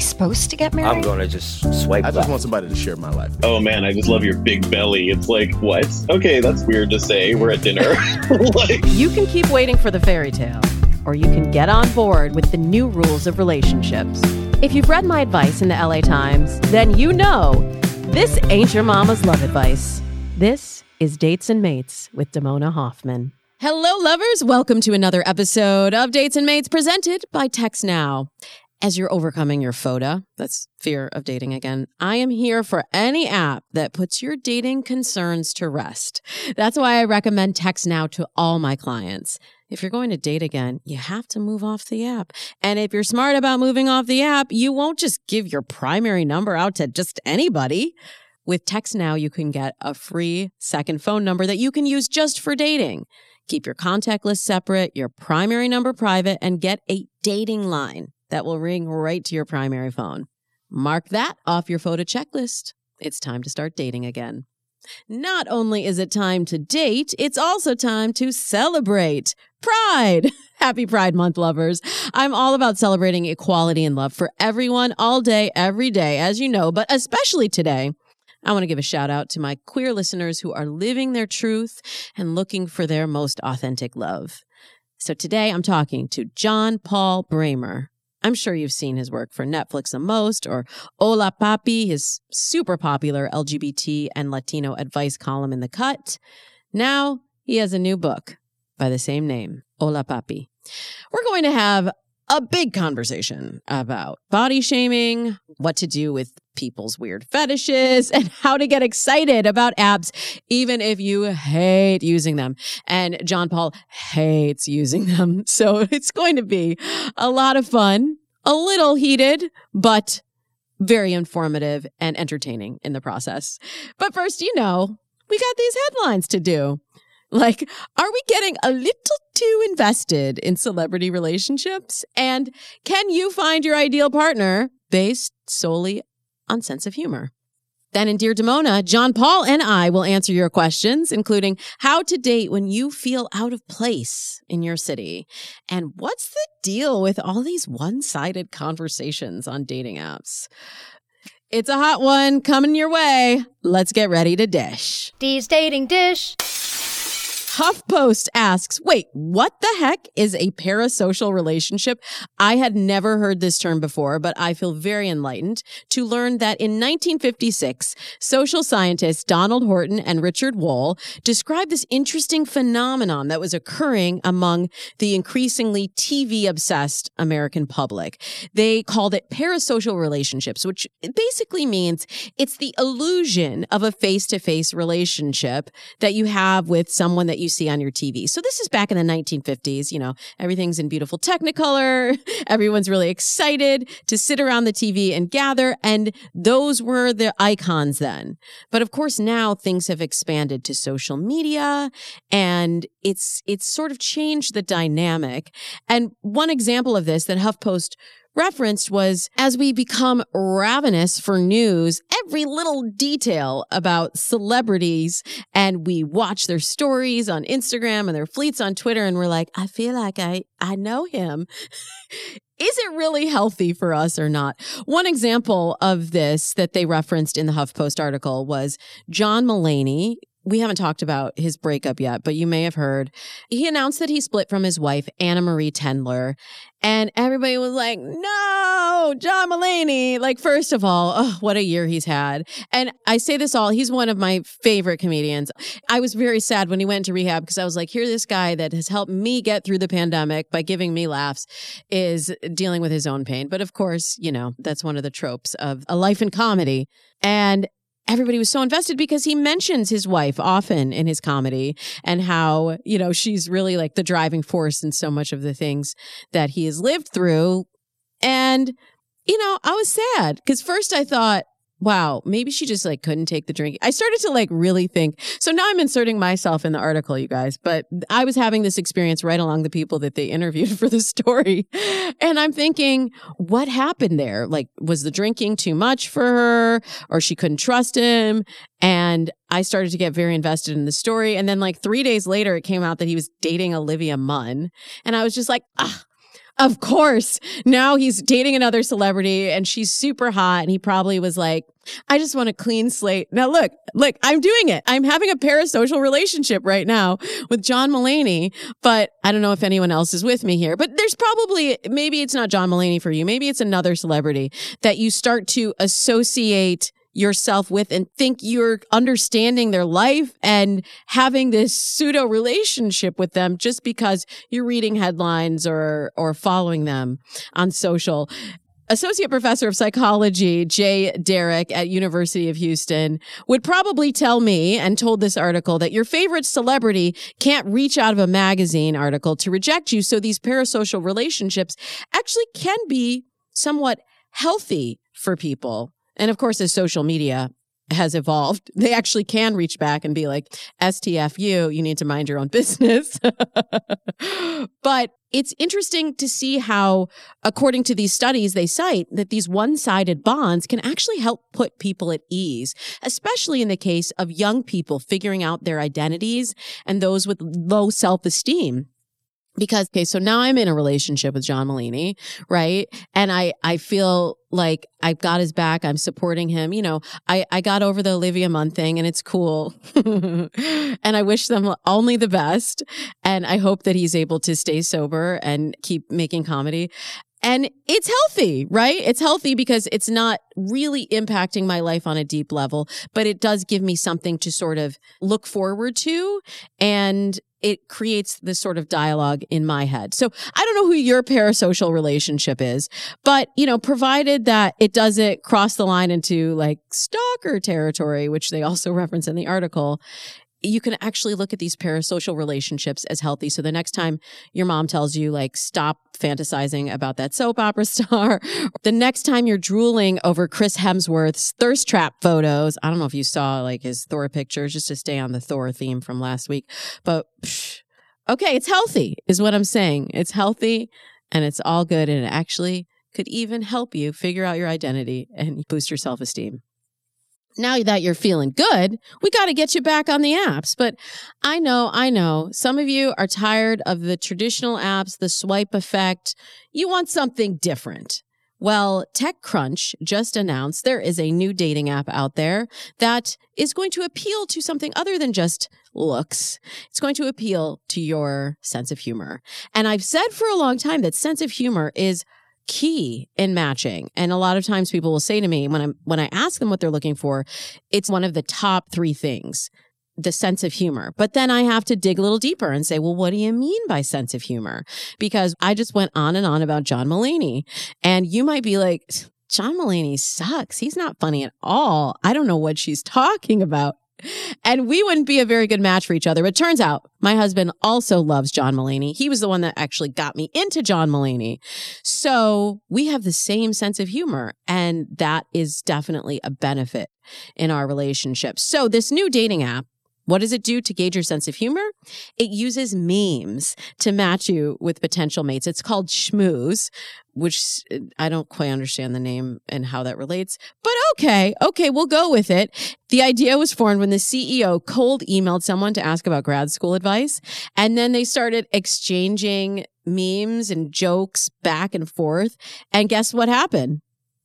Are we supposed to get married? I'm gonna just swipe I just want somebody to share my life. Oh man, I just love your big belly. It's like, what? Okay, that's weird to say. We're at dinner. like, You can keep waiting for the fairy tale, or you can get on board with the new rules of relationships. If you've read my advice in the LA Times, then you know this ain't your mama's love advice. This is Dates and Mates with Damona Hoffman. Hello, lovers. Welcome to another episode of Dates and Mates presented by Text Now. As you're overcoming your FODA, that's fear of dating again, I am here for any app that puts your dating concerns to rest. That's why I recommend Text Now to all my clients. If you're going to date again, you have to move off the app. And if you're smart about moving off the app, you won't just give your primary number out to just anybody. With Text Now, you can get a free second phone number that you can use just for dating. Keep your contact list separate, your primary number private, and get a dating line that will ring right to your primary phone. Mark that off your FODA checklist. It's time to start dating again. Not only is it time to date, it's also time to celebrate Pride. Happy Pride Month, lovers. I'm all about celebrating equality and love for everyone all day, every day, as you know, but especially today. I want to give a shout out to my queer listeners who are living their truth and looking for their most authentic love. So today I'm talking to John Paul Brammer. I'm sure you've seen his work for Netflix the most, or Hola Papi, his super popular LGBT and Latino advice column in The Cut. Now he has a new book by the same name, Hola Papi. We're going to have a big conversation about body shaming, what to do with people's weird fetishes, and how to get excited about abs, even if you hate using them. And John Paul hates using them. So it's going to be a lot of fun, a little heated, but very informative and entertaining in the process. But first, you know, we got these headlines to do. Like, are we getting a little too invested in celebrity relationships? And can you find your ideal partner based solely on sense of humor? Then in Dear Damona, John Paul and I will answer your questions, including how to date when you feel out of place in your city. And what's the deal with all these one sided conversations on dating apps? It's a hot one coming your way. Let's get ready to dish. Dee's dating dish. HuffPost asks, wait, what the heck is a parasocial relationship? I had never heard this term before, but I feel very enlightened to learn that in 1956, social scientists Donald Horton and Richard Wohl described this interesting phenomenon that was occurring among the increasingly TV obsessed American public. They called it parasocial relationships, which basically means it's the illusion of a face to face relationship that you have with someone that you see on your TV. So this is back in the 1950s. You know, everything's in beautiful Technicolor. Everyone's really excited to sit around the TV and gather. And those were the icons then. But of course, now things have expanded to social media and it's, it's sort of changed the dynamic. And one example of this that HuffPost referenced was as we become ravenous for news, every little detail about celebrities and we watch their stories on Instagram and their fleets on Twitter and we're like, I feel like I, I know him. Is it really healthy for us or not? One example of this that they referenced in the HuffPost article was John Mulaney, we haven't talked about his breakup yet, but you may have heard. He announced that he split from his wife, Anna Marie Tendler. And everybody was like, no, John Mulaney. Like, first of all, oh, what a year he's had. And I say this all, he's one of my favorite comedians. I was very sad when he went to rehab because I was like, here, this guy that has helped me get through the pandemic by giving me laughs is dealing with his own pain. But of course, you know, that's one of the tropes of a life in comedy. And everybody was so invested because he mentions his wife often in his comedy and how, you know, she's really like the driving force in so much of the things that he has lived through. And, you know, I was sad because first I thought, wow, maybe she just like couldn't take the drink. I started to like really think. So now I'm inserting myself in the article, you guys, but I was having this experience right along the people that they interviewed for the story. And I'm thinking, what happened there? Like, was the drinking too much for her or she couldn't trust him? And I started to get very invested in the story. And then like three days later, it came out that he was dating Olivia Munn. And I was just like, ah, of course. Now he's dating another celebrity and she's super hot. And he probably was like, I just want a clean slate. Now look, look, I'm doing it. I'm having a parasocial relationship right now with John Mulaney, but I don't know if anyone else is with me here, but there's probably, maybe it's not John Mulaney for you. Maybe it's another celebrity that you start to associate yourself with and think you're understanding their life and having this pseudo relationship with them just because you're reading headlines or or following them on social. Associate Professor of Psychology Jaye Derrick at University of Houston would probably tell me and told this article that your favorite celebrity can't reach out of a magazine article to reject you. So these parasocial relationships actually can be somewhat healthy for people. And of course, as social media has evolved, they actually can reach back and be like, STFU, you need to mind your own business. but it's interesting to see how, according to these studies they cite, that these one sided bonds can actually help put people at ease, especially in the case of young people figuring out their identities and those with low self esteem because okay so now i'm in a relationship with john mulaney right and i i feel like i've got his back i'm supporting him you know i i got over the olivia munn thing and it's cool and i wish them only the best and i hope that he's able to stay sober and keep making comedy and it's healthy, right? It's healthy because it's not really impacting my life on a deep level, but it does give me something to sort of look forward to. And it creates this sort of dialogue in my head. So I don't know who your parasocial relationship is, but you know, provided that it doesn't cross the line into like stalker territory, which they also reference in the article, you can actually look at these parasocial relationships as healthy. So the next time your mom tells you, like, stop fantasizing about that soap opera star, the next time you're drooling over Chris Hemsworth's thirst trap photos, I don't know if you saw like his Thor pictures, just to stay on the Thor theme from last week, but psh, okay, it's healthy, is what I'm saying. It's healthy and it's all good. And it actually could even help you figure out your identity and boost your self esteem now that you're feeling good, we got to get you back on the apps. But I know, I know some of you are tired of the traditional apps, the swipe effect. You want something different. Well, TechCrunch just announced there is a new dating app out there that is going to appeal to something other than just looks. It's going to appeal to your sense of humor. And I've said for a long time that sense of humor is key in matching. And a lot of times people will say to me when I'm when I ask them what they're looking for, it's one of the top 3 things. The sense of humor. But then I have to dig a little deeper and say, well, what do you mean by sense of humor? Because I just went on and on about John Mulaney. And you might be like, John Mulaney sucks. He's not funny at all. I don't know what she's talking about and we wouldn't be a very good match for each other. But turns out my husband also loves John Mulaney. He was the one that actually got me into John Mulaney. So we have the same sense of humor, and that is definitely a benefit in our relationship. So this new dating app what does it do to gauge your sense of humor? It uses memes to match you with potential mates. It's called Schmooze, which I don't quite understand the name and how that relates, but okay, okay, we'll go with it. The idea was formed when the CEO cold emailed someone to ask about grad school advice, and then they started exchanging memes and jokes back and forth. And guess what happened?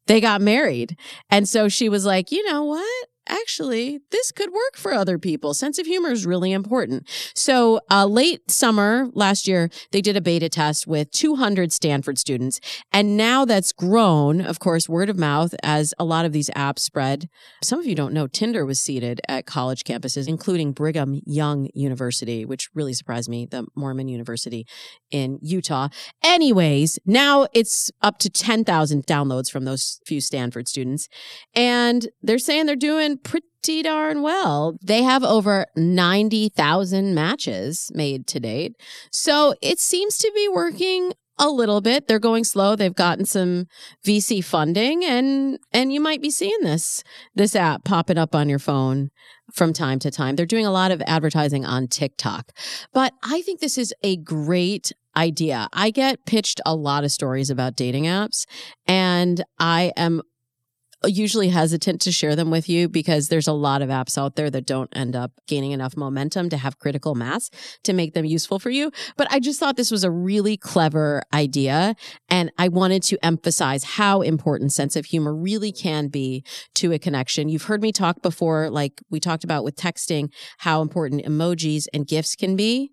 They got married. And so she was like, you know what? Actually, this could work for other people. Sense of humor is really important. So, uh, late summer last year, they did a beta test with 200 Stanford students. And now that's grown, of course, word of mouth as a lot of these apps spread. Some of you don't know Tinder was seated at college campuses, including Brigham Young University, which really surprised me, the Mormon University in Utah. Anyways, now it's up to 10,000 downloads from those few Stanford students. And they're saying they're doing pretty darn well. They have over 90,000 matches made to date. So it seems to be working a little bit. They're going slow. They've gotten some VC funding and and you might be seeing this this app popping up on your phone from time to time. They're doing a lot of advertising on TikTok. But I think this is a great idea. I get pitched a lot of stories about dating apps and I am usually hesitant to share them with you because there's a lot of apps out there that don't end up gaining enough momentum to have critical mass to make them useful for you. But I just thought this was a really clever idea. And I wanted to emphasize how important sense of humor really can be to a connection. You've heard me talk before, like we talked about with texting, how important emojis and gifts can be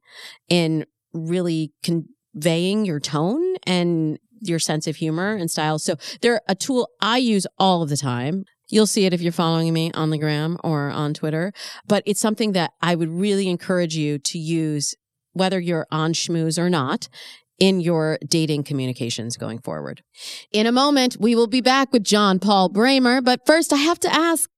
in really conveying your tone and your sense of humor and style. So they're a tool I use all of the time. You'll see it if you're following me on the gram or on Twitter, but it's something that I would really encourage you to use whether you're on Schmooze or not in your dating communications going forward. In a moment, we will be back with John Paul Brammer, but first I have to ask,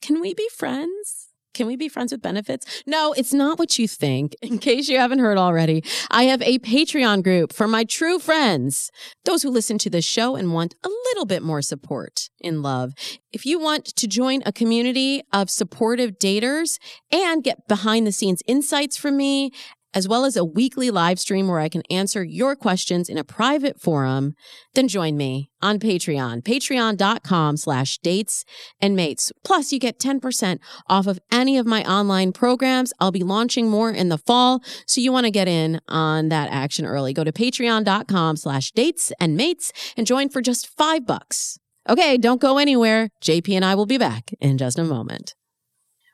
can we be friends? Can we be friends with benefits? No, it's not what you think. In case you haven't heard already, I have a Patreon group for my true friends, those who listen to this show and want a little bit more support in love. If you want to join a community of supportive daters and get behind the scenes insights from me as well as a weekly live stream where I can answer your questions in a private forum, then join me on Patreon, patreon.com slash dates and mates. Plus you get 10% off of any of my online programs. I'll be launching more in the fall. So you want to get in on that action early. Go to patreon.com slash dates and mates and join for just five bucks. Okay, don't go anywhere. JP and I will be back in just a moment.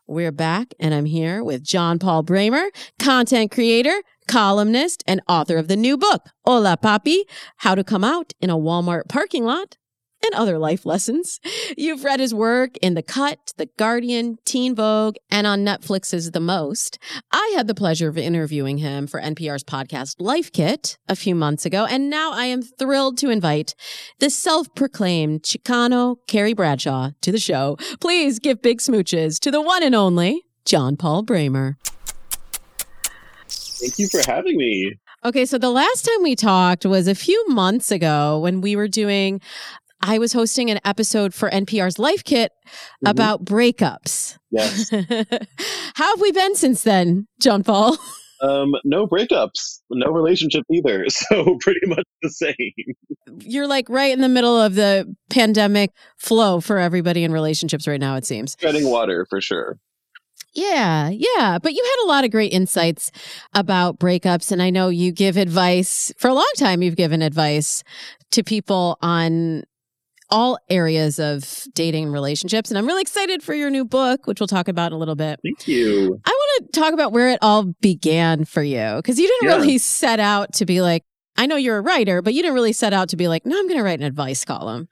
We're back, and I'm here with John Paul Brammer, content creator, columnist, and author of the new book, Hola Papi How to Come Out in a Walmart Parking Lot and other life lessons. You've read his work in The Cut, The Guardian, Teen Vogue, and on Netflix's The Most. I had the pleasure of interviewing him for NPR's podcast Life Kit a few months ago, and now I am thrilled to invite the self-proclaimed Chicano Carrie Bradshaw to the show. Please give big smooches to the one and only John Paul Brammer. Thank you for having me. Okay, so the last time we talked was a few months ago when we were doing I was hosting an episode for NPR's Life Kit mm-hmm. about breakups. Yes. How have we been since then, John Paul? Um, no breakups, no relationship either. So pretty much the same. You're like right in the middle of the pandemic flow for everybody in relationships right now, it seems. Treading water for sure. Yeah, yeah. But you had a lot of great insights about breakups. And I know you give advice for a long time, you've given advice to people on all areas of dating and relationships. And I'm really excited for your new book, which we'll talk about in a little bit. Thank you. I want to talk about where it all began for you because you didn't yeah. really set out to be like, I know you're a writer, but you didn't really set out to be like, no, I'm going to write an advice column.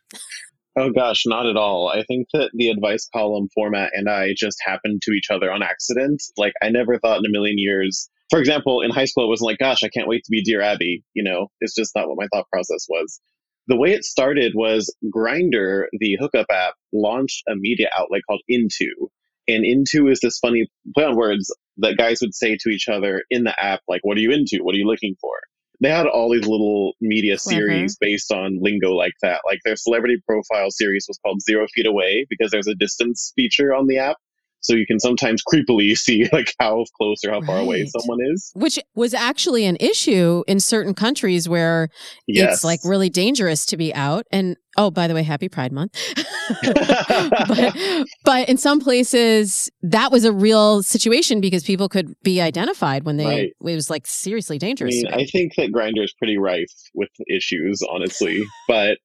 Oh gosh, not at all. I think that the advice column format and I just happened to each other on accident. Like I never thought in a million years. For example, in high school, it wasn't like, gosh, I can't wait to be Dear Abby. You know, it's just not what my thought process was the way it started was Grindr, the hookup app, launched a media outlet called Into. And Into is this funny play on words that guys would say to each other in the app, like, what are you into? What are you looking for? They had all these little media series based on lingo like that. Like their celebrity profile series was called Zero Feet Away because there's a distance feature on the app so you can sometimes creepily see like how close or how right. far away someone is which was actually an issue in certain countries where yes. it's like really dangerous to be out and oh by the way happy pride month but, but, in some places that was a real situation because people could be identified when they right. it was like seriously dangerous i mean i think that Grindr is pretty rife with issues honestly but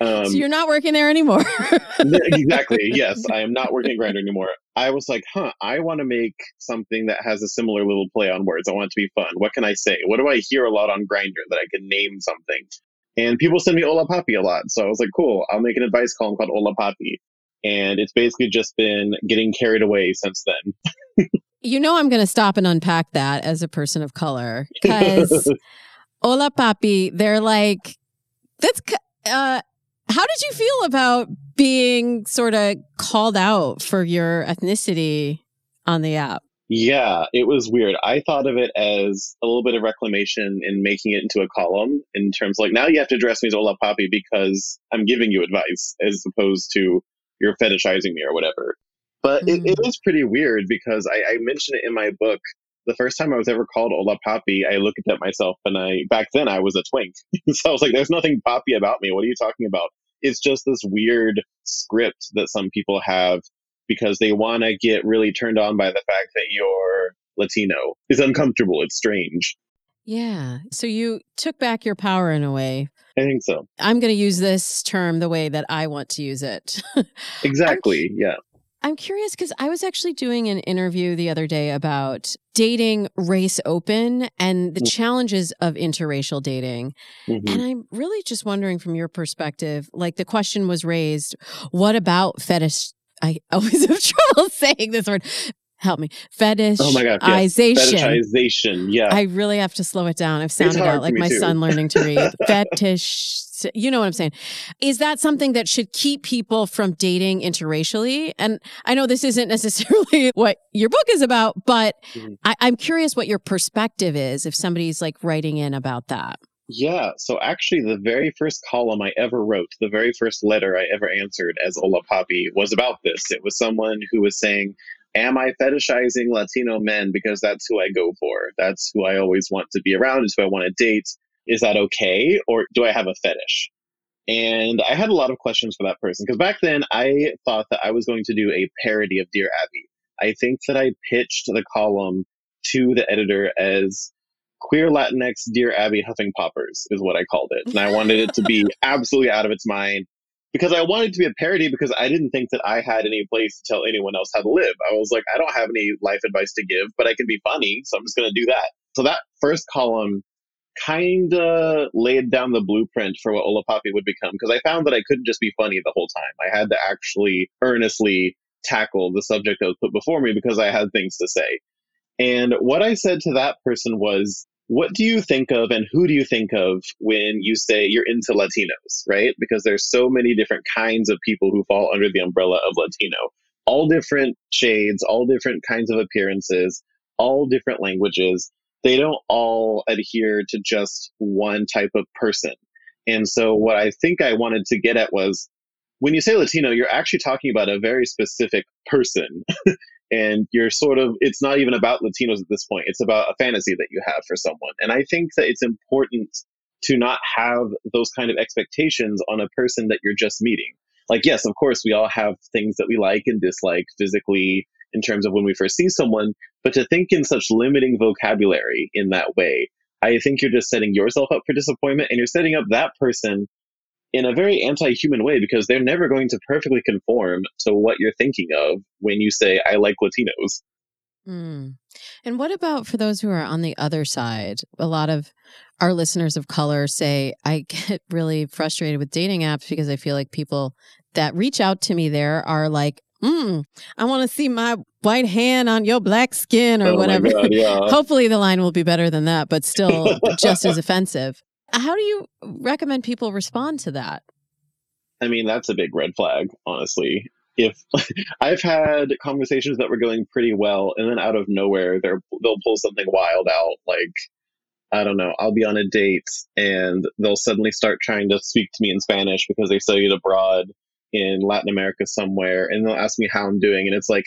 um, so you're not working there anymore. exactly. Yes, I am not working at Grindr anymore. I was like, huh, I want to make something that has a similar little play on words. I want it to be fun. What can I say? What do I hear a lot on Grindr that I can name something? And people send me Hola Papi a lot. So I was like, cool, I'll make an advice column called Hola Papi. And it's basically just been getting carried away since then. you know, I'm going to stop and unpack that as a person of color because Hola Papi, they're like, that's, uh, did you feel about being sort of called out for your ethnicity on the app? Yeah, it was weird. I thought of it as a little bit of reclamation in making it into a column in terms of like now you have to address me as Hola Papi because I'm giving you advice as opposed to you're fetishizing me or whatever. But mm. it, it mm. is pretty weird because I, I mentioned it in my book. The first time I was ever called Hola Papi, I looked at myself and I back then I was a twink. so I was like, there's nothing poppy about me. What are you talking about? It's just this weird script that some people have because they want to get really turned on by the fact that you're Latino. It's uncomfortable. It's strange. Yeah. So you took back your power in a way. I think so. I'm going to use this term the way that I want to use it. exactly. yeah. I'm curious because I was actually doing an interview the other day about dating race open and the mm-hmm. challenges of interracial dating. Mm-hmm. And I'm really just wondering from your perspective, like the question was raised, what about fetish I always have trouble saying this word. Help me. Fetishization. Oh my God. Yes. Fetishization. Yeah. I really have to slow it down. I've sounded out like my too. son learning to read. Fetish. You know what I'm saying? Is that something that should keep people from dating interracially? And I know this isn't necessarily what your book is about, but mm-hmm. I, I'm curious what your perspective is if somebody's like writing in about that. Yeah, so actually, the very first column I ever wrote, the very first letter I ever answered as Hola Papi was about this. It was someone who was saying, Am I fetishizing Latino men because that's who I go for? That's who I always want to be around, is who I want to date. Is that okay? Or do I have a fetish? And I had a lot of questions for that person because back then I thought that I was going to do a parody of Dear Abby. I think that I pitched the column to the editor as Queer Latinx Dear Abby Huffing Poppers is what I called it. And I wanted it to be absolutely out of its mind because I wanted to be a parody because I didn't think that I had any place to tell anyone else how to live. I was like, I don't have any life advice to give, but I can be funny, so I'm just going to do that. So that first column kind of laid down the blueprint for what Hola Papi would become because I found that I couldn't just be funny the whole time. I had to actually earnestly tackle the subject that was put before me because I had things to say. And what I said to that person was, what do you think of and who do you think of when you say you're into Latinos, right? Because there's so many different kinds of people who fall under the umbrella of Latino. All different shades, all different kinds of appearances, all different languages. They don't all adhere to just one type of person. And so what I think I wanted to get at was when you say Latino, you're actually talking about a very specific person. and you're sort of it's not even about latinos at this point. It's about a fantasy that you have for someone. And i think that it's important to not have those kind of expectations on a person that you're just meeting. Like yes of course we all have things that we like and dislike physically in terms of when we first see someone but to think in such limiting vocabulary in that way i think you're just setting yourself up for disappointment and you're setting up that person in a very anti-human way because they're never going to perfectly conform to what you're thinking of when you say I like Latinos. Mm. And what about for those who are on the other side? A lot of our listeners of color say I get really frustrated with dating apps because I feel like people that reach out to me there are like, mm, I want to see my white hand on your black skin or oh whatever. God, yeah. Hopefully the line will be better than that, but still just as offensive. How do you recommend people respond to that? I mean, that's a big red flag, honestly. If I've had conversations that were going pretty well, and then out of nowhere, they're, they'll pull something wild out, like I don't know, I'll be on a date and they'll suddenly start trying to speak to me in Spanish because they studied abroad in Latin America somewhere, and they'll ask me how I'm doing, and it's like,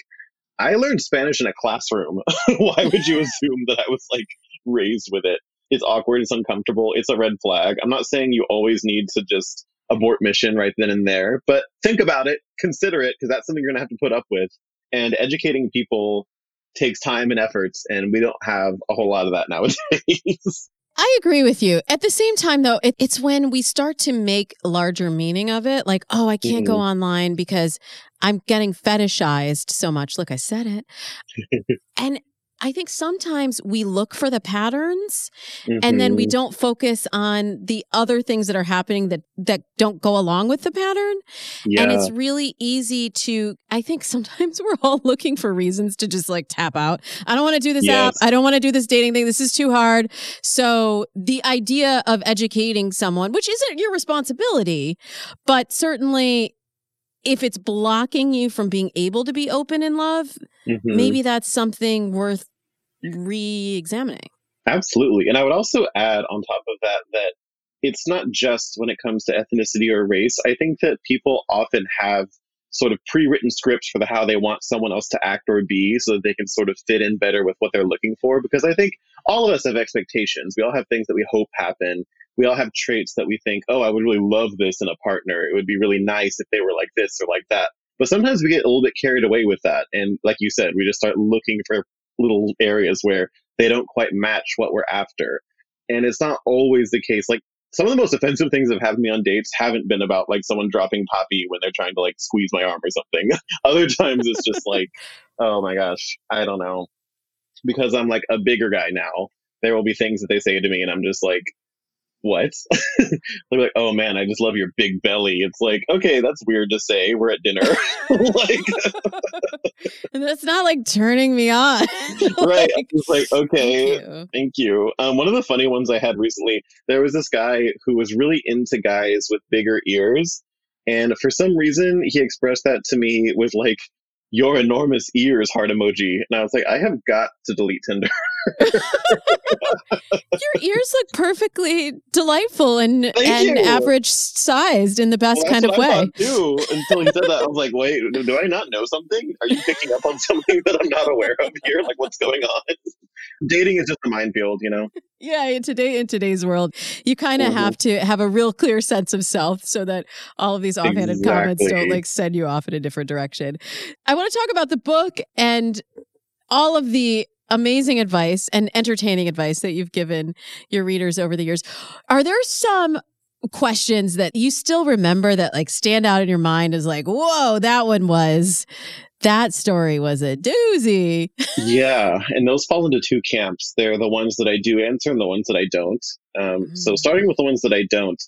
I learned Spanish in a classroom. Why would you assume that I was like raised with it? It's awkward, it's uncomfortable, it's a red flag. I'm not saying you always need to just abort mission right then and there, but think about it, consider it, because that's something you're going to have to put up with. And educating people takes time and efforts, and we don't have a whole lot of that nowadays. I agree with you. At the same time, though, it, it's when we start to make larger meaning of it, like, oh, I can't mm-hmm. go online because I'm getting fetishized so much. Look, I said it. and I think sometimes we look for the patterns mm-hmm. and then we mm-hmm. don't focus on the other things that are happening that that don't go along with the pattern. Yeah. And it's really easy to I think sometimes we're all looking for reasons to just like tap out. I don't want to do this yes. app. I don't want to do this dating thing. This is too hard. So the idea of educating someone, which isn't your responsibility, but certainly if it's blocking you from being able to be open in love, Mhm. maybe that's something worth re-examining. Absolutely. And I would also add on top of that that it's not just when it comes to ethnicity or race. I think that people often have sort of pre-written scripts for the how they want someone else to act or be so that they can sort of fit in better with what they're looking for because I think all of us have expectations. We all have things that we hope happen. We all have traits that we think, "Oh, I would really love this in a partner. It would be really nice if they were like this or like that." But sometimes we get a little bit carried away with that and like you said, we just start looking for little areas where they don't quite match what we're after. And it's not always the case. Like some of the most offensive things that have happened to me on dates haven't been about like someone dropping poppy when they're trying to like squeeze my arm or something. Other times it's just like, oh my gosh, I don't know. Because I'm like a bigger guy now, there will be things that they say to me and I'm just like, what? They're like, oh man, I just love your big belly. It's like, okay, that's weird to say. We're at dinner. like, and that's not like turning me on. right. Like, It's like, okay, thank you. Thank you. Um, one of the funny ones I had recently, there was this guy who was really into guys with bigger ears. And for some reason, he expressed that to me with like, your enormous ears heart emoji. And I was like, I have got to delete Tinder. Your ears look perfectly delightful and Thank and you. average sized in the best Well, kind of way. Until he said that, I was like, wait, do I not know something? Are you picking up on something that I'm not aware of here? Like, what's going on? Dating is just a minefield, you know? Yeah, in today in today's world, you kind of Mhm. have to have a real clear sense of self so that all of these offhanded comments don't like send you off in a different direction. I want to talk about the book and all of the amazing advice and entertaining advice that you've given your readers over the years. Are there some questions that you still remember that like stand out in your mind as like, whoa, that one was that story was a doozy. Yeah, and those fall into two camps. They're the ones that I do answer and the ones that I don't. Um, So, Mm. starting with the ones that I don't,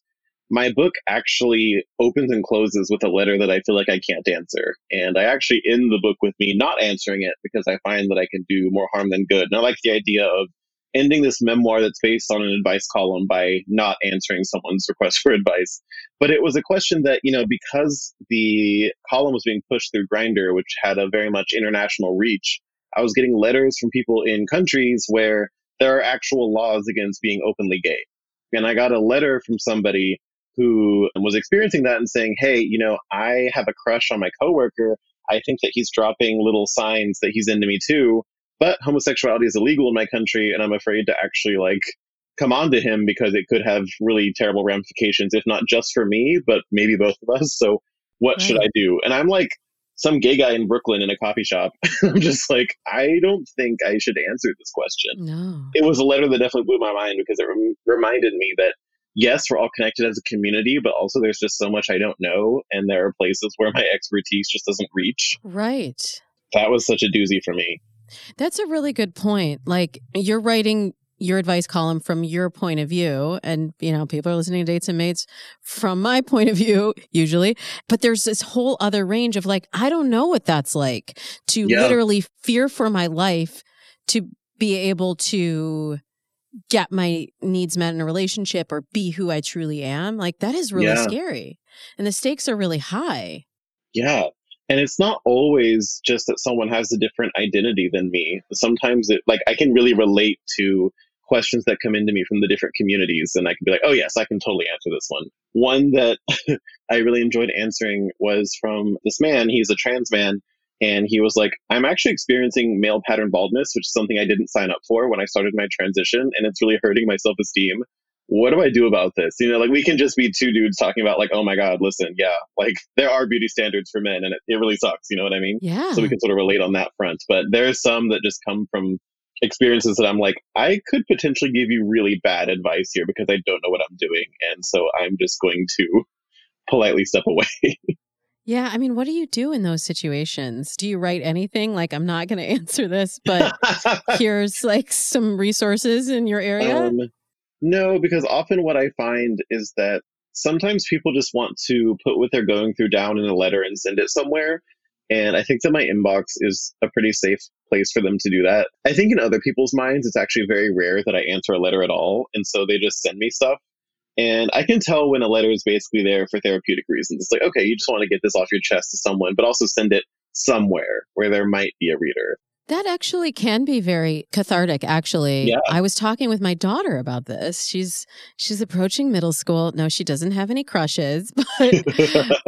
my book actually opens and closes with a letter that I feel like I can't answer. And I actually end the book with me not answering it because I find that I can do more harm than good. And I like the idea of ending this memoir that's based on an advice column by not answering someone's request for advice. But it was a question that, you know, because the column was being pushed through Grindr, which had a very much international reach, I was getting letters from people in countries where there are actual laws against being openly gay. And I got a letter from somebody who was experiencing that and saying, Hey, you know, I have a crush on my coworker. I think that he's dropping little signs that he's into me too. But homosexuality is illegal in my country, and I'm afraid to actually like come on to him because it could have really terrible ramifications, if not just for me, but maybe both of us. So what should I do? And I'm like some gay guy in Brooklyn in a coffee shop. I'm just like, I don't think I should answer this question No. it was a letter that definitely blew my mind because it rem- reminded me that yes, we're all connected as a community, but also there's just so much I don't know, and there are places where my expertise just doesn't reach. Right. That was such a doozy for me. That's a really good point. Like you're writing your advice column from your point of view, and you know people are listening to dates and mates from my point of view usually. But there's this whole other range of like I don't know what that's like to Yeah. literally fear for my life to be able to get my needs met in a relationship or be who I truly am. Like that is really Yeah. scary, and the stakes are really high. Yeah. And it's not always just that someone has a different identity than me. Sometimes it, like, I can really relate to questions that come into me from the different communities, and I can be like, oh, yes, I can totally answer this one. One that I really enjoyed answering was from this man. He's a trans man, and he was like, I'm actually experiencing male pattern baldness, which is something I didn't sign up for when I started my transition, and it's really hurting my self esteem what do I do about this? You know, like we can just be two dudes talking about like, oh my God, listen, yeah, like there are beauty standards for men and it, it really sucks. You know what I mean? Yeah. So we can sort of relate on that front. But there's some that just come from experiences that I'm like, I could potentially give you really bad advice here because I don't know what I'm doing. And so I'm just going to politely step away. Yeah, I mean, what do you do in those situations? Do you write anything like I'm not going to answer this, but here's like some resources in your area? Um, no, because often what I find is that sometimes people just want to put what they're going through down in a letter and send it somewhere. And I think that my inbox is a pretty safe place for them to do that. I think in other people's minds, it's actually very rare that I answer a letter at all. And so they just send me stuff. And I can tell when a letter is basically there for therapeutic reasons. It's like, okay, you just want to get this off your chest to someone, but also send it somewhere where there might be a reader. That actually can be very cathartic actually. Yeah. I was talking with my daughter about this. She's she's approaching middle school. No, she doesn't have any crushes, but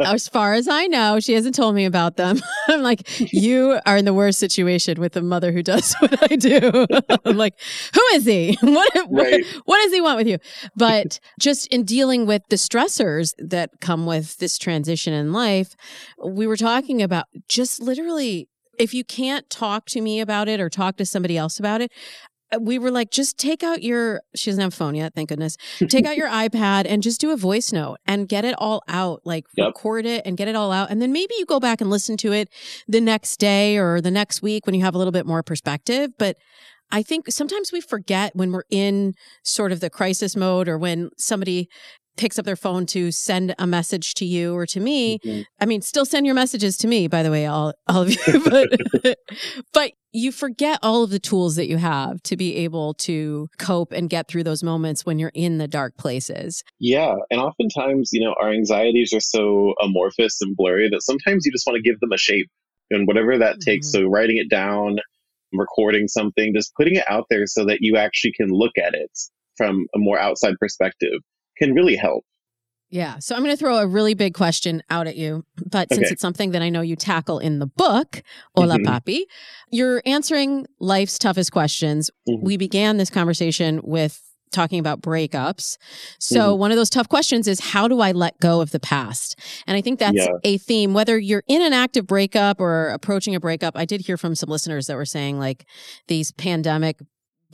as far as I know, she hasn't told me about them. I'm like, you are in the worst situation with a mother who does what I do. I'm like, who is he? What, what, Right. what does he want with you? But just in dealing with the stressors that come with this transition in life, we were talking about just literally if you can't talk to me about it or talk to somebody else about it, uh, we were like, just take out your, she doesn't have a phone yet, thank goodness. Take out your iPad and just do a voice note and get it all out, like Yep. record it and get it all out. And then maybe you go back and listen to it the next day or the next week when you have a little bit more perspective. But I think sometimes we forget when we're in sort of the crisis mode or when somebody picks up their phone to send a message to you or to me Mhm. I mean, still send your messages to me, by the way, all, all of you, but, but you forget all of the tools that you have to be able to cope and get through those moments when you're in the dark places. Yeah, and oftentimes, you know, our anxieties are so amorphous and blurry that sometimes you just want to give them a shape and whatever that takes. Mhm. So writing it down, recording something, just putting it out there so that you actually can look at it from a more outside perspective can really help. Yeah. So I'm going to throw a really big question out at you. But since Okay. it's something that I know you tackle in the book, Hola Mhm. Papi, you're answering life's toughest questions. Mhm. We began this conversation with talking about breakups. So Mm-hmm. one of those tough questions is how do I let go of the past? And I think that's Yeah. a theme whether you're in an active breakup or approaching a breakup. I did hear from some listeners that were saying like these pandemic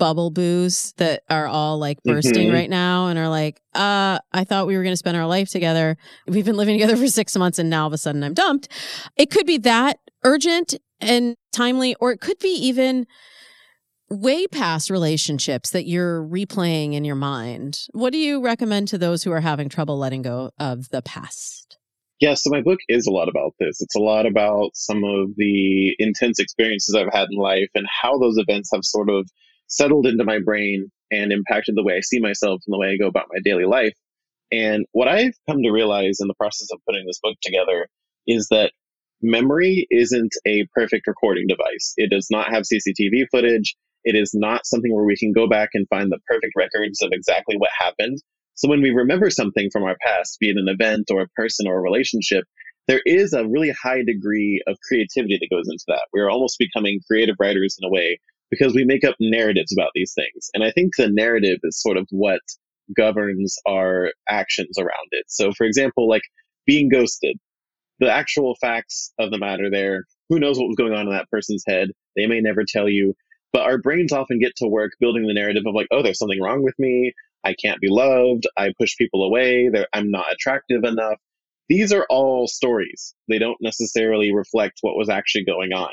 bubble boos that are all like bursting Mhm. right now and are like, uh, I thought we were going to spend our life together. We've been living together for six months and now all of a sudden I'm dumped. It could be that urgent and timely, or it could be even way past relationships that you're replaying in your mind. What do you recommend to those who are having trouble letting go of the past? Yeah, so my book is a lot about this. It's a lot about some of the intense experiences I've had in life and how those events have sort of settled into my brain and impacted the way I see myself and the way I go about my daily life. And what I've come to realize in the process of putting this book together is that memory isn't a perfect recording device. It does not have CCTV footage. It is not something where we can go back and find the perfect records of exactly what happened. So when we remember something from our past, be it an event or a person or a relationship, there is a really high degree of creativity that goes into that. We're almost becoming creative writers in a way because we make up narratives about these things. And I think the narrative is sort of what governs our actions around it. So, for example, like being ghosted, the actual facts of the matter there, who knows what was going on in that person's head? They may never tell you. But our brains often get to work building the narrative of like, oh, there's something wrong with me. I can't be loved. I push people away. I'm not attractive enough. These are all stories. They don't necessarily reflect what was actually going on.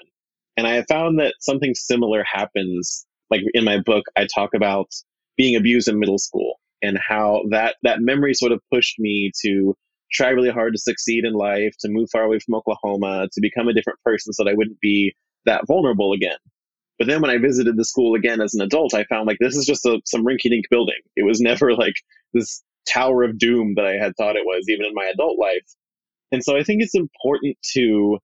And I found that something similar happens. Like in my book, I talk about being abused in middle school and how that, that memory sort of pushed me to try really hard to succeed in life, to move far away from Oklahoma, to become a different person so that I wouldn't be that vulnerable again. But then when I visited the school again as an adult, I found like this is just a, some rinky dink building. It was never like this tower of doom that I had thought it was, even in my adult life. And so I think it's important to,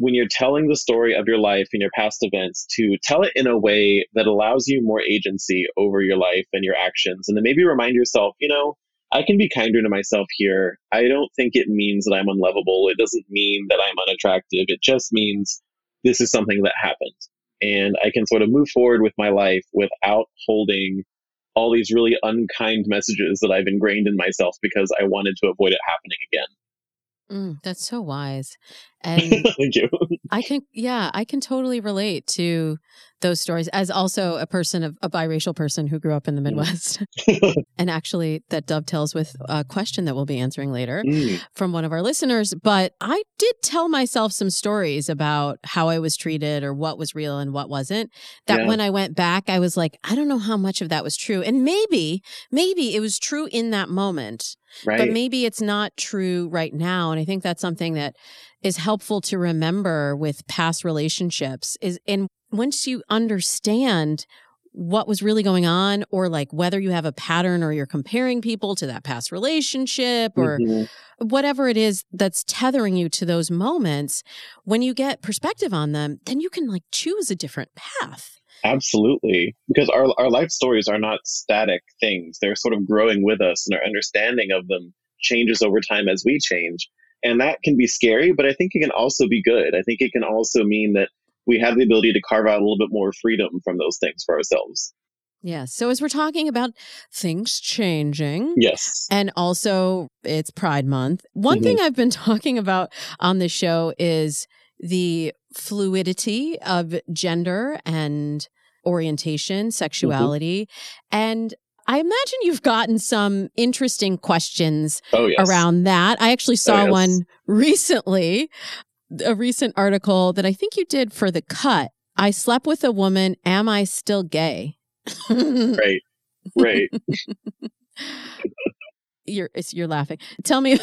when you're telling the story of your life and your past events, to tell it in a way that allows you more agency over your life and your actions. And then maybe remind yourself, you know, I can be kinder to myself here. I don't think it means that I'm unlovable. It doesn't mean that I'm unattractive. It just means this is something that happened and I can sort of move forward with my life without holding all these really unkind messages that I've ingrained in myself because I wanted to avoid it happening again. Mm, that's so wise. And Thank you. I can, yeah, I can totally relate to those stories as also a person of a biracial person who grew up in the Midwest. and actually, that dovetails with a question that we'll be answering later Mm, from one of our listeners. But I did tell myself some stories about how I was treated or what was real and what wasn't. That Yeah. when I went back, I was like, I don't know how much of that was true. And maybe, maybe it was true in that moment right. but maybe it's not true right now and i think that's something that is helpful to remember with past relationships is and once you understand what was really going on or like whether you have a pattern or you're comparing people to that past relationship or Mhm. whatever it is that's tethering you to those moments when you get perspective on them then you can like choose a different path Absolutely. Because our, our life stories are not static things. They're sort of growing with us, and our understanding of them changes over time as we change. And that can be scary, but I think it can also be good. I think it can also mean that we have the ability to carve out a little bit more freedom from those things for ourselves. yeah so as we're talking about things changing Yes. And also, it's Pride Month. One mm-hmm. thing I've been talking about on the show is the fluidity of gender and orientation, mm-hmm. sexuality. And I imagine you've gotten some interesting questions Oh, yes. around that. I actually oh, saw yes. one recently, a recent article that I think you did for The Cut. I slept with a woman. Am I still gay? Right. Right. you're you're laughing. Tell me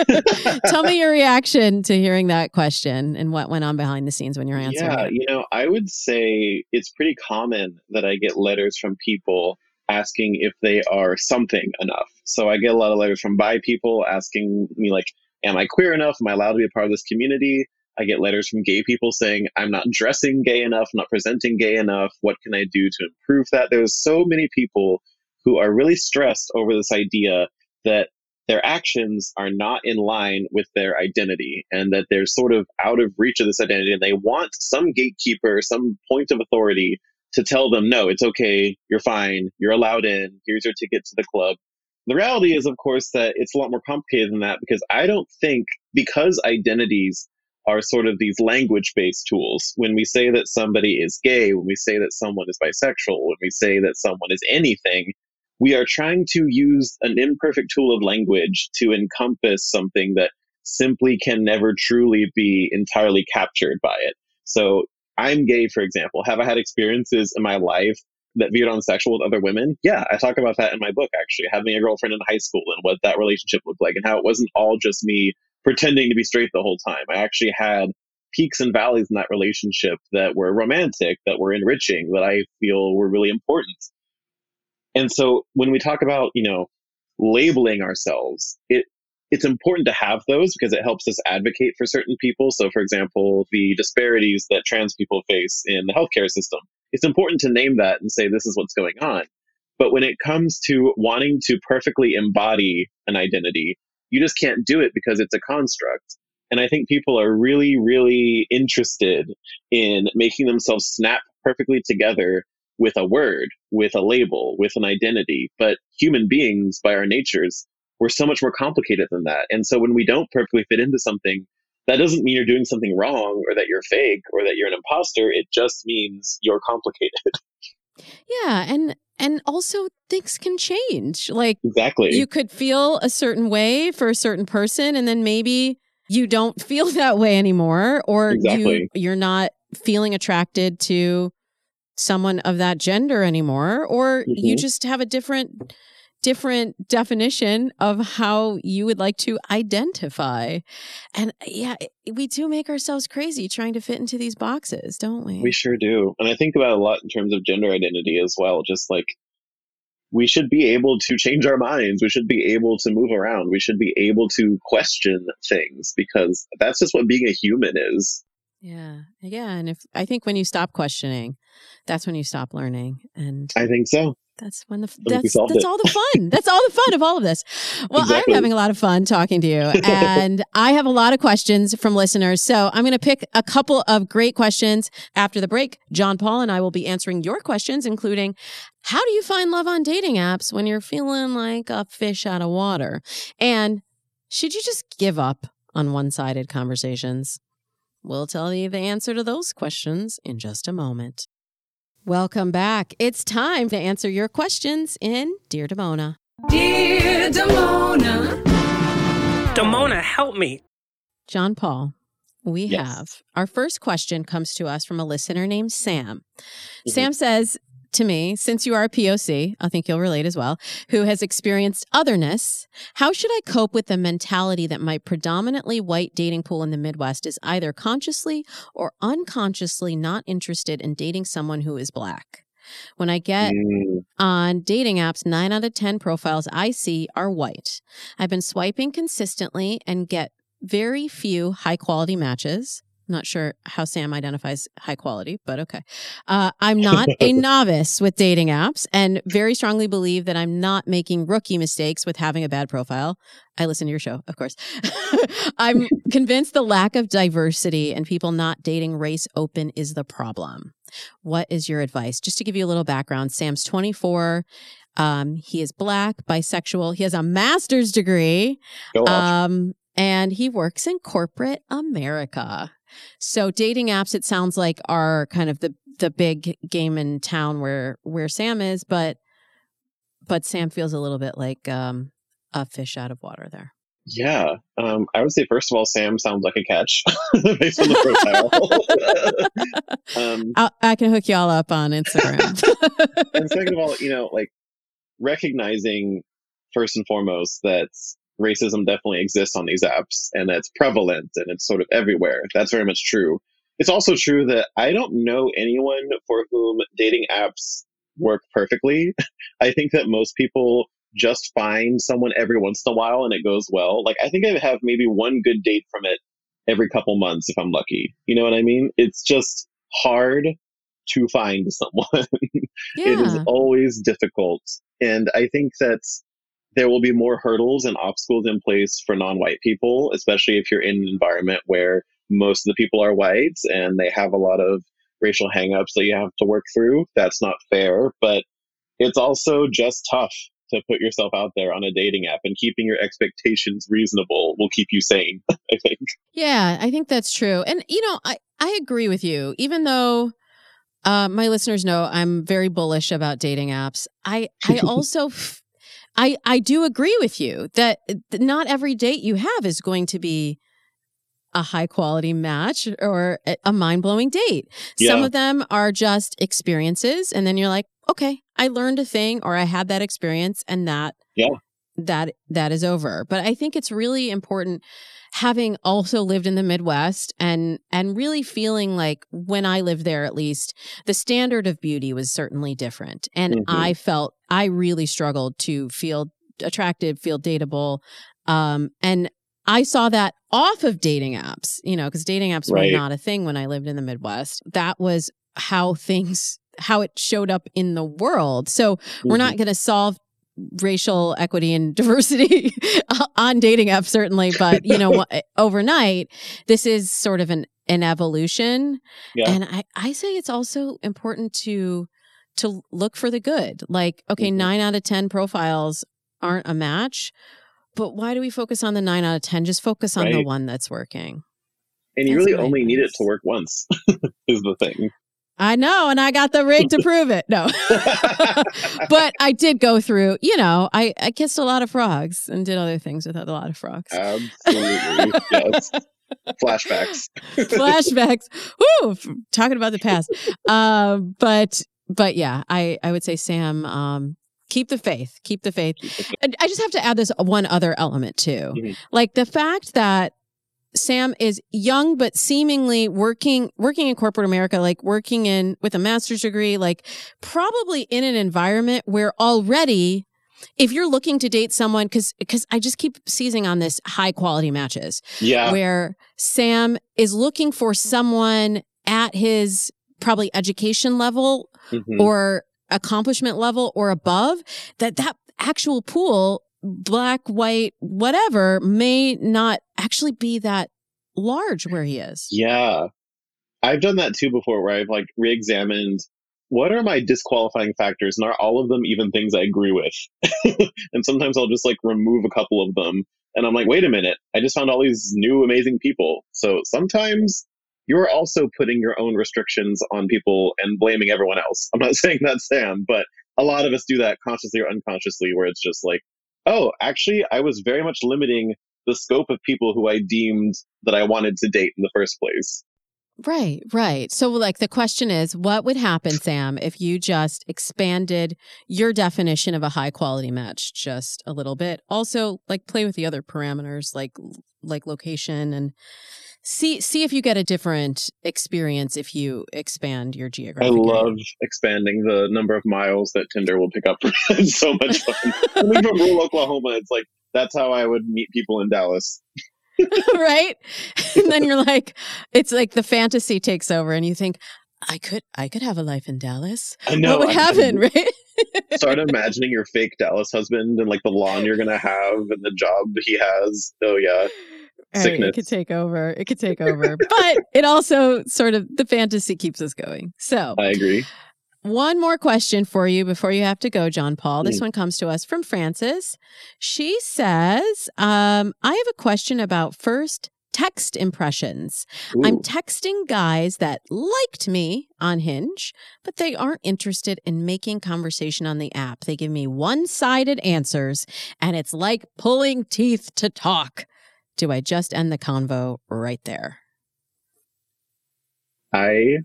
tell me your reaction to hearing that question and what went on behind the scenes when you're answering Yeah, it. you know, I would say it's pretty common that I get letters from people asking if they are something enough. So I get a lot of letters from bi people asking me, like, am I queer enough? Am I allowed to be a part of this community? I get letters from gay people saying, I'm not dressing gay enough, not presenting gay enough. What can I do to improve that? There's so many people who are really stressed over this idea that their actions are not in line with their identity and that they're sort of out of reach of this identity and they want some gatekeeper some point of authority to tell them no it's okay you're fine you're allowed in here's your ticket to the club the reality is of course that it's a lot more complicated than that because i don't think because identities are sort of these language based tools when we say that somebody is gay when we say that someone is bisexual when we say that someone is anything we are trying to use an imperfect tool of language to encompass something that simply can never truly be entirely captured by it. So, I'm gay, for example. Have I had experiences in my life that veered on sexual with other women? Yeah, I talk about that in my book, actually. Having a girlfriend in high school and what that relationship looked like, and how it wasn't all just me pretending to be straight the whole time. I actually had peaks and valleys in that relationship that were romantic, that were enriching, that I feel were really important. And so when we talk about, you know, labeling ourselves, it it's important to have those because it helps us advocate for certain people. So for example, the disparities that trans people face in the healthcare system. It's important to name that and say this is what's going on. But when it comes to wanting to perfectly embody an identity, you just can't do it because it's a construct. And I think people are really, really interested in making themselves snap perfectly together with a word, with a label, with an identity. But human beings, by our natures, we're so much more complicated than that. And so when we don't perfectly fit into something, that doesn't mean you're doing something wrong or that you're fake or that you're an imposter. It just means you're complicated. Yeah, and and also things can change. Like exactly. you could feel a certain way for a certain person and then maybe you don't feel that way anymore or you Exactly. you're not feeling attracted to someone of that gender anymore or you Mhm. just have a different different definition of how you would like to identify and yeah we do make ourselves crazy trying to fit into these boxes don't we We sure do. And I think about a lot in terms of gender identity as well. Just like we should be able to change our minds. We should be able to move around. We should be able to question things because that's just what being a human is. yeah yeah and if i think when you stop questioning that's when you stop learning and I think so. That's when the that's that's it. all the fun. that's all the fun of all of this. Well, Exactly. I'm having a lot of fun talking to you, and I have a lot of questions from listeners. So I'm going to pick a couple of great questions after the break. John Paul and I will be answering your questions, including how do you find love on dating apps when you're feeling like a fish out of water, and should you just give up on one-sided conversations? We'll tell you the answer to those questions in just a moment. Welcome back. It's time to answer your questions in Dear Damona. Dear Damona. Damona, help me. John Paul, we Yes. have our first question comes to us from a listener named Sam. Mhm. Sam says to me, since you are a POC, I think you'll relate as well, who has experienced otherness, how should I cope with the mentality that my predominantly white dating pool in the Midwest is either consciously or unconsciously not interested in dating someone who is black? When I get Mm, on dating apps, nine out of 10 profiles I see are white. I've been swiping consistently and get very few high quality matches. Not sure how Sam identifies high quality, but okay. Uh, I'm not a novice with dating apps and very strongly believe that I'm not making rookie mistakes with having a bad profile. I listen to your show, of course. I'm convinced the lack of diversity and people not dating race open is the problem. What is your advice? Just to give you a little background, Sam's 24. Um, he is black, bisexual. He has a master's degree. Um, and he works in corporate America. So dating apps, it sounds like are kind of the the big game in town where where Sam is, but but Sam feels a little bit like um, a fish out of water there. yeah. Um, I would say, first of all, Sam sounds like a catch based on the profile. um, I, I can hook y'all up on Instagram. and second of all, you know, like recognizing first and foremost that racism definitely exists on these apps and that's prevalent and it's sort of everywhere. That's very much true. It's also true that I don't know anyone for whom dating apps work perfectly. I think that most people just find someone every once in a while and it goes well. Like I think I have maybe one good date from it every couple months if I'm lucky. You know what I mean? It's just hard to find someone. It is always difficult. And I think that there will be more hurdles and obstacles in place for non white people, especially if you're in an environment where most of the people are whites and they have a lot of racial hangups that you have to work through. That's not fair, but it's also just tough to put yourself out there on a dating app and keeping your expectations reasonable will keep you sane, I think. Yeah, I think that's true. And you know, I I agree with you. Even though uh, my listeners know I'm very bullish about dating apps, I I also I I do agree with you that that not every date you have is going to be a high quality match or a- mind blowing date. Some of them are just experiences, and then you're like, okay, I learned a thing or I had that experience, and that Yeah. that that is over. But I think it's really important having also lived in the Midwest and and really feeling like when I lived there at least the standard of beauty was certainly different and Mhm. I felt I really struggled to feel attractive, feel dateable um and I saw that off of dating apps, you know, cuz dating apps Right. were not a thing when I lived in the Midwest. That was how things how it showed up in the world. So we're not going to solve racial equity and diversity on dating apps certainly but you know overnight this is sort of an an evolution Yeah. and i i say it's also important to to look for the good like okay Mhm. 9 out of 10 profiles aren't a match but why do we focus on the 9 out of 10 just focus on the one that's working And you That's really only need it to work once, is the thing. i know and i got the rig to prove it no but I did go through, you know, I, I kissed a lot of frogs and did other things with a lot of frogs. Absolutely. yes. Flashbacks. Flashbacks. Whoo, talking about the past. Um, but but yeah, I, I would say Sam, um, keep the faith. Keep the faith. And I just have to add this one other element too. Mhm. Like the fact that Sam is young but seemingly working working in corporate America, like working in with a master's degree, like probably in an environment where already if you're looking to date someone because because I just keep seizing on this high quality matches Yeah. where Sam is looking for someone at his probably education level Mhm. or accomplishment level or above that that actual pool black white whatever may not actually be that large where he is Yeah. I've done that too before where I've like re examined what are my disqualifying factors and are all of them even things I agree with? and sometimes I'll just like remove a couple of them and I'm like, wait a minute, I just found all these new amazing people. So sometimes you're also putting your own restrictions on people and blaming everyone else. I'm not saying that, Sam, but a lot of us do that consciously or unconsciously where it's just like, oh, actually, I was very much limiting the scope of people who I deemed that I wanted to date in the first place. right right so like the question is what would happen sam if you just expanded your definition of a high quality match just a little bit also like play with the other parameters like like location and See see if you get a different experience if you expand your I geographic. area. love expanding the number of miles that Tinder will pick up. it's so much fun. Coming from rural Oklahoma, it's like that's how I would meet people in Dallas. right? And then you're like, it's like the fantasy takes over, and you think, I could, I could have a life in Dallas. I know. what would I'm- happen, right? Start imagining your fake Dallas husband and like the lawn you're gonna have and the job he has. Oh yeah, Right, it could take over. It could take over, but it also sort of the fantasy keeps us going. So, I agree. one more question for you before you have to go, John Paul. This Mm. one comes to us from Frances. She says, um, "I have a question about first Text impressions. I'm texting guys that liked me on Hinge, but they aren't interested in making conversation on the app. They give me one sided answers, and it's like pulling teeth to talk. Do I just end the convo right there? I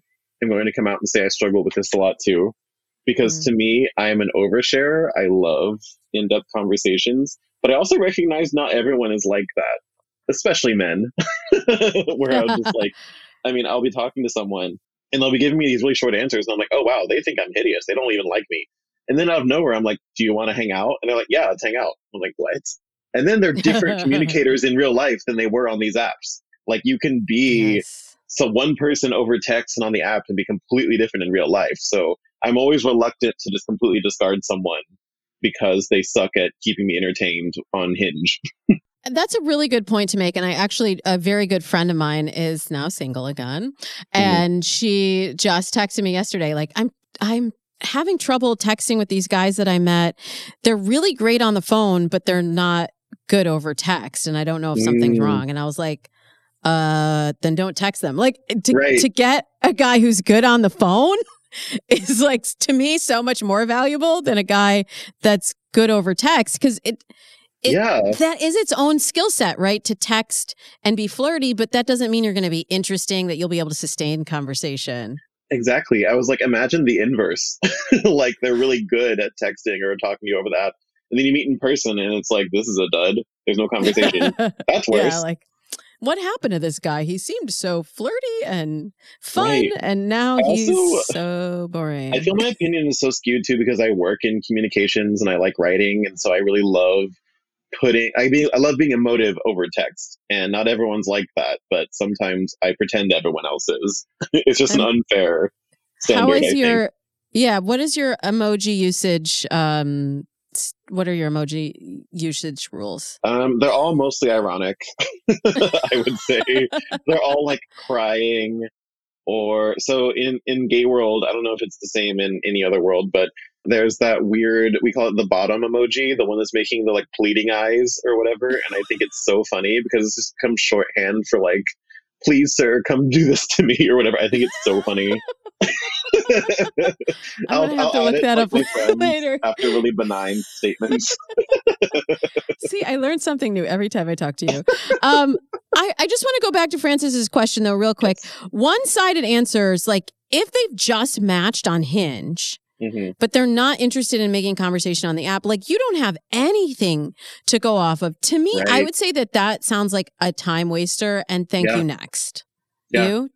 am going to come out and say I struggle with this a lot too. Because Mm. to me, I am an oversharer. I love in depth conversations, but I also recognize not everyone is like that, especially men. Where I'm just like, I mean, I'll be talking to someone and they'll be giving me these really short answers, and I'm like, oh, wow, they think I'm hideous. They don't even like me. And then out of nowhere, I'm like, do you want to hang out? And they're like, yeah, let's hang out. I'm like, what? And then they're different communicators in real life than they were on these apps. Like, you can be Yes. so one person over text and on the app can be completely different in real life. So I'm always reluctant to just completely discard someone because they suck at keeping me entertained on Hinge. And that's a really good point to make. And I actually, a very good friend of mine is now single again. Mm-hmm. And she just texted me yesterday, like, I'm, I'm, having trouble texting with these guys that I met. They're really great on the phone, but they're not good over text. And I don't know if something's Mm. wrong. And I was like, uh, then don't text them. Like to, Right. to get a guy who's good on the phone is like to me so much more valuable than a guy that's good over text because it It- yeah. that is its own skill set, right? To text and be flirty, but that doesn't mean you're going to be interesting, that you'll be able to sustain conversation. Exactly. I was like, imagine the inverse. like they're really good at texting or talking to you over the app. And then you meet in person and it's like, this is a dud. There's no conversation. That's worse. yeah, like what happened to this guy? He seemed so flirty and fun, Right. and now Also- he's so boring. I feel my opinion is so skewed too because I work in communications and I like writing, and so I really love putting. I mean, I love being emotive over text, and not everyone's like that. But sometimes I pretend everyone else is. it's just an unfair standard. How is your yeah? What is your emoji usage? Um, what are your emoji usage rules? Um, they're all mostly ironic. I would say they're all like crying, or so in in gay world. I don't know if it's the same in any other world, but there's that weird we call it the bottom emoji, the one that's making the like pleading eyes or whatever. And I think it's so funny because it's just come shorthand for like, please sir, come do this to me or whatever. I think it's so funny. Gonna have to look that like, up later. after really benign statements. See, I learned something new every time I talk to you. Um, I, I just want to go back to Frances's question though, real quick. One sided answers, like if they've just matched on Hinge, Mhm. but they're not interested in making conversation on the app, like you don't have anything to go off of. To me, I would say that that sounds like a time waster and thank Yeah. you next. Yeah. You?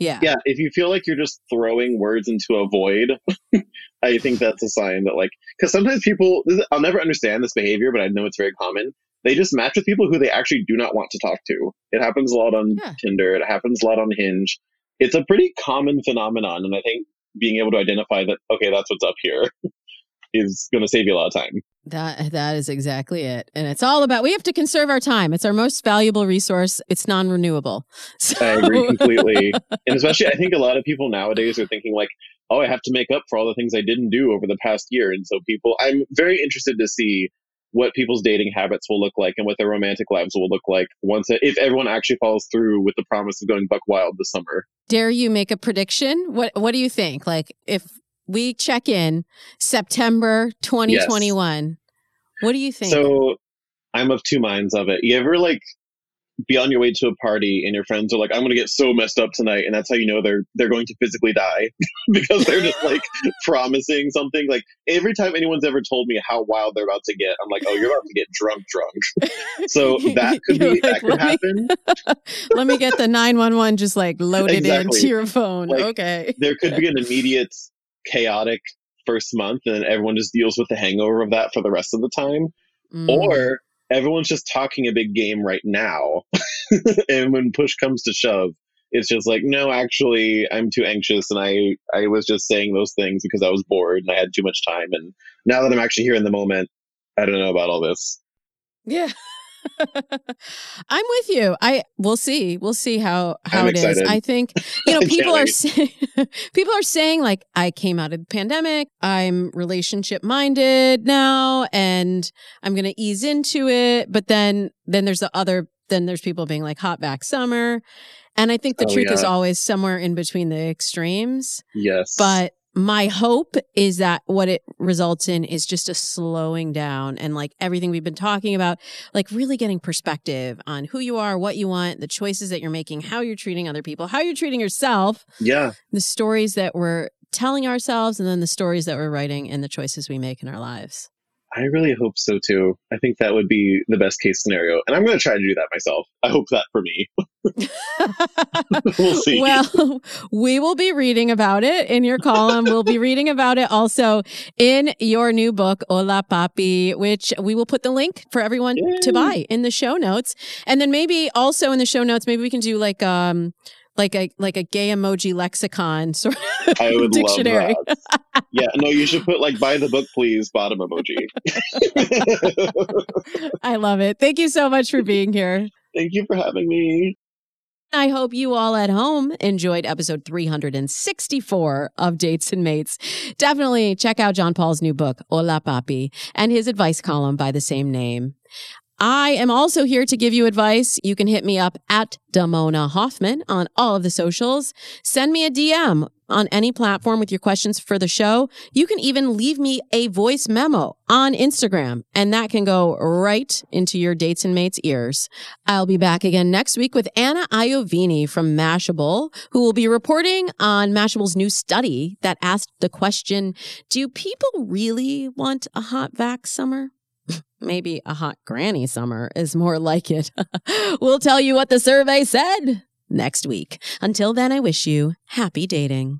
Yeah. yeah if you feel like you're just throwing words into a void i think that's a sign that like because sometimes people i'll never understand this behavior but i know it's very common. They just match with people who they actually do not want to talk to. It happens a lot on Yeah. tinder. It happens a lot on hinge. It's a pretty common phenomenon and i think being able to identify that okay that's what's up here is going to save you a lot of time That that is exactly it. And it's all about we have to conserve our time. It's our most valuable resource. It's non-renewable. So, I agree completely. and especially, I think a lot of people nowadays are thinking like, "Oh, I have to make up for all the things I didn't do over the past year." And so, people, I'm very interested to see what people's dating habits will look like and what their romantic lives will look like once, if everyone actually follows through with the promise of going buck wild this summer. Dare you make a prediction? What What do you think? Like if we check in September 2021, what do you think? So, I'm of two minds of it. You ever like be on your way to a party and your friends are like, I'm gonna get so messed up tonight, and that's how you know they're they're going to physically die because they're just like promising something. Like every time anyone's ever told me how wild they're about to get, I'm like, oh, you're about to get drunk, drunk. so that could be like, that could "Let me- happen. Let me get the 911 just like loaded Exactly. into your phone. Like, okay. there could be an immediate chaotic first month, and everyone just deals with the hangover of that for the rest of the time. Mm. Or everyone's just talking a big game right now, and when push comes to shove, it's just like, no, actually, I'm too anxious, and I I was just saying those things because I was bored and I had too much time, and now that I'm actually here in the moment, I don't know about all this. Yeah. I'm with you. I we'll see. We'll see how how I'm it is. excited. I think you know people are saying people are saying like I came out of the pandemic. I'm relationship minded now and I'm going to ease into it, but then then there's the other then there's people being like hot vax summer. And I think the Oh, truth is always somewhere in between the extremes. Yes, But my hope is that what it results in is just a slowing down and like everything we've been talking about, like really getting perspective on who you are, what you want, the choices that you're making, how you're treating other people, how you're treating yourself, yeah, the stories that we're telling ourselves, and then the stories that we're writing and the choices we make in our lives. I really hope so too. I think that would be the best case scenario, and I'm going to try to do that myself. I hope that for me. we'll see. Well, we will be reading about it in your column. we'll be reading about it also in your new book, Hola Papi, which we will put the link for everyone to buy in the show notes. And then maybe also in the show notes, maybe we can do like um like a like a gay emoji lexicon sort of I would dictionary. love that. yeah, no, you should put like buy the book, please, bottom emoji. I love it. Thank you so much for being here. Thank you for having me. I hope you all at home enjoyed episode 364 of Dates and Mates. Definitely check out John Paul's new book, Hola Papi, and his advice column by the same name. I am also here to give you advice. You can hit me up at Damona Hoffman on all of the socials. Send me a DM on any platform with your questions for the show. You can even leave me a voice memo on Instagram, and that can go right into your dates and mates ears. I'll be back again next week with Anna Iovine from Mashable, who will be reporting on Mashable's new study that asked the question, do people really want a hot vax summer? Maybe a hot granny summer is more like it. we'll tell you what the survey said next week. Until then, I wish you happy dating.